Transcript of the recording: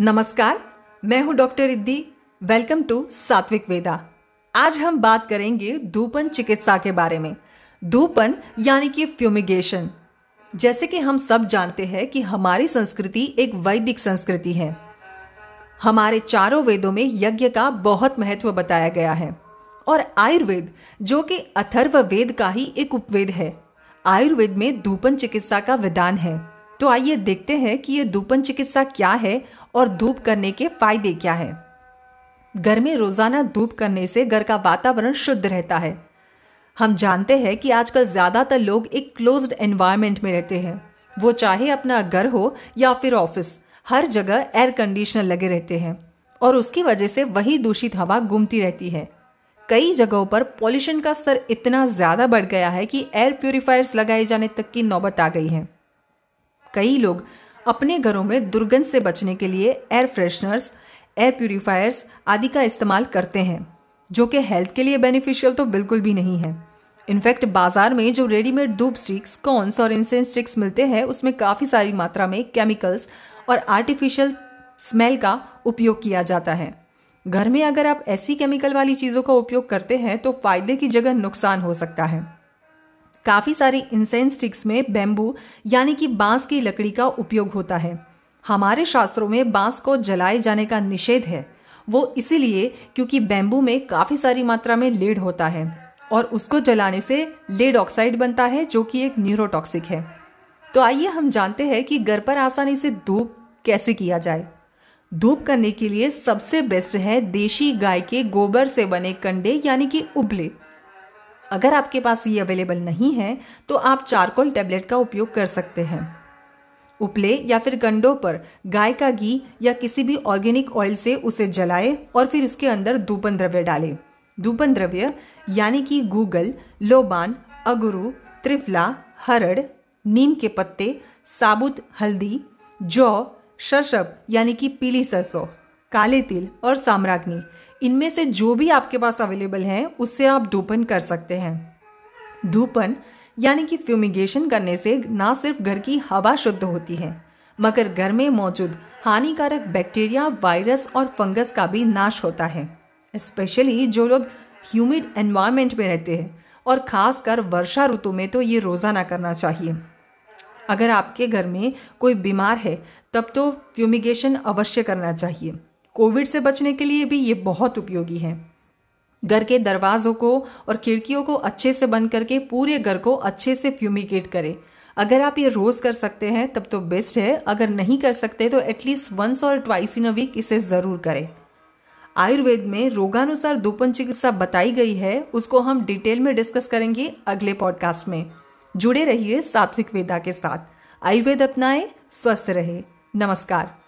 नमस्कार, मैं हूँ डॉक्टर रिद्धि। वेलकम टू सात्विक वेदा। आज हम बात करेंगे धूपन चिकित्सा के बारे में। धूपन यानी कि फ्यूमिगेशन जैसे कि हम सब जानते हैं कि हमारी संस्कृति एक वैदिक संस्कृति है। हमारे चारों वेदों में यज्ञ का बहुत महत्व बताया गया है। और आयुर्वेद, जो कि अथर्व वेद का ही एक उपवेद है, आयुर्वेद में धूपन चिकित्सा का विधान है। तो आइए देखते हैं कि ये धूपन चिकित्सा क्या है और धूप करने के फ़ायदे क्या है। घर में रोज़ाना धूप करने से घर का वातावरण शुद्ध रहता है। हम जानते हैं कि आजकल ज़्यादातर लोग एक क्लोज्ड एनवायरमेंट में रहते हैं। वो चाहे अपना घर हो या फिर ऑफ़िस, हर जगह एयर कंडीशनर लगे रहते हैं और उसकी वजह से वही दूषित हवा घूमती रहती है। कई जगहों पर पॉल्यूशन का स्तर इतना ज़्यादा बढ़ गया है कि एयर प्यूरिफायर्स लगाए जाने तक की नौबत आ गई है। कई लोग अपने घरों में दुर्गंध से बचने के लिए एयर फ्रेशनर्स एयर प्यूरिफायर्स आदि का इस्तेमाल करते हैं, जो कि हेल्थ के लिए बेनिफिशियल तो बिल्कुल भी नहीं है। इनफैक्ट बाज़ार में जो रेडीमेड धूप स्टिक्स कॉन्स और इंसेंस स्टिक्स मिलते हैं, उसमें काफ़ी सारी मात्रा में केमिकल्स और आर्टिफिशियल स्मेल का उपयोग किया जाता है। घर में अगर आप ऐसी केमिकल वाली चीज़ों का उपयोग करते हैं तो फ़ायदे की जगह नुकसान हो सकता है। काफ़ी सारी इंसेंस स्टिक्स में बेम्बू यानी कि बाँस की लकड़ी का उपयोग होता है। हमारे शास्त्रों में बाँस को जलाए जाने का निषेध है। वो इसीलिए क्योंकि बेम्बू में काफ़ी सारी मात्रा में लेड होता है और उसको जलाने से लेड ऑक्साइड बनता है, जो कि एक न्यूरोटॉक्सिक है। तो आइए हम जानते हैं कि घर पर आसानी से धूप कैसे किया जाए। धूप करने के लिए सबसे बेस्ट है देशी गाय के गोबर से बने कंडे, यानी कि उबले। अगर आपके पास ये अवेलेबल नहीं है तो आप चारकोल टेबलेट का उपयोग कर सकते हैं। उपले या फिर गंडों पर गाय का घी या किसी भी ऑर्गेनिक ऑयल से उसे जलाए और फिर उसके अंदर धूपन द्रव्य डालें। धूपन द्रव्य, यानी कि गूगल, लोबान, अगुरु, त्रिफला, हरड़, नीम के पत्ते, साबुत, हल्दी, जौ शशब यानी कि पीली सरसों, काले तिल और साम्राग्नि इनमें से जो भी आपके पास अवेलेबल है, उससे आप धूपन कर सकते हैं। धूपन यानी कि फ्यूमिगेशन करने से ना सिर्फ़ घर की हवा शुद्ध होती है, मगर घर में मौजूद हानिकारक बैक्टीरिया वायरस और फंगस का भी नाश होता है। स्पेशली जो लोग ह्यूमिड एनवायरमेंट में रहते हैं, और खासकर वर्षा ऋतु में तो ये रोज़ाना करना चाहिए। अगर आपके घर में कोई बीमार है, तब तो फ्यूमिगेशन अवश्य करना चाहिए। कोविड से बचने के लिए भी ये बहुत उपयोगी है। घर के दरवाजों को और खिड़कियों को अच्छे से बंद करके पूरे घर को अच्छे से फ्यूमिगेट करें। अगर आप ये रोज कर सकते हैं, तब तो बेस्ट है। अगर नहीं कर सकते तो एटलीस्ट वंस और ट्वाइस इन अ वीक इसे ज़रूर करें। आयुर्वेद में रोगानुसार दोपन चिकित्सा बताई गई है, उसको हम डिटेल में डिस्कस करेंगे अगले पॉडकास्ट में। जुड़े रहिए सात्विक वेदा के साथ। आयुर्वेद अपनाएँ, स्वस्थ रहे। नमस्कार।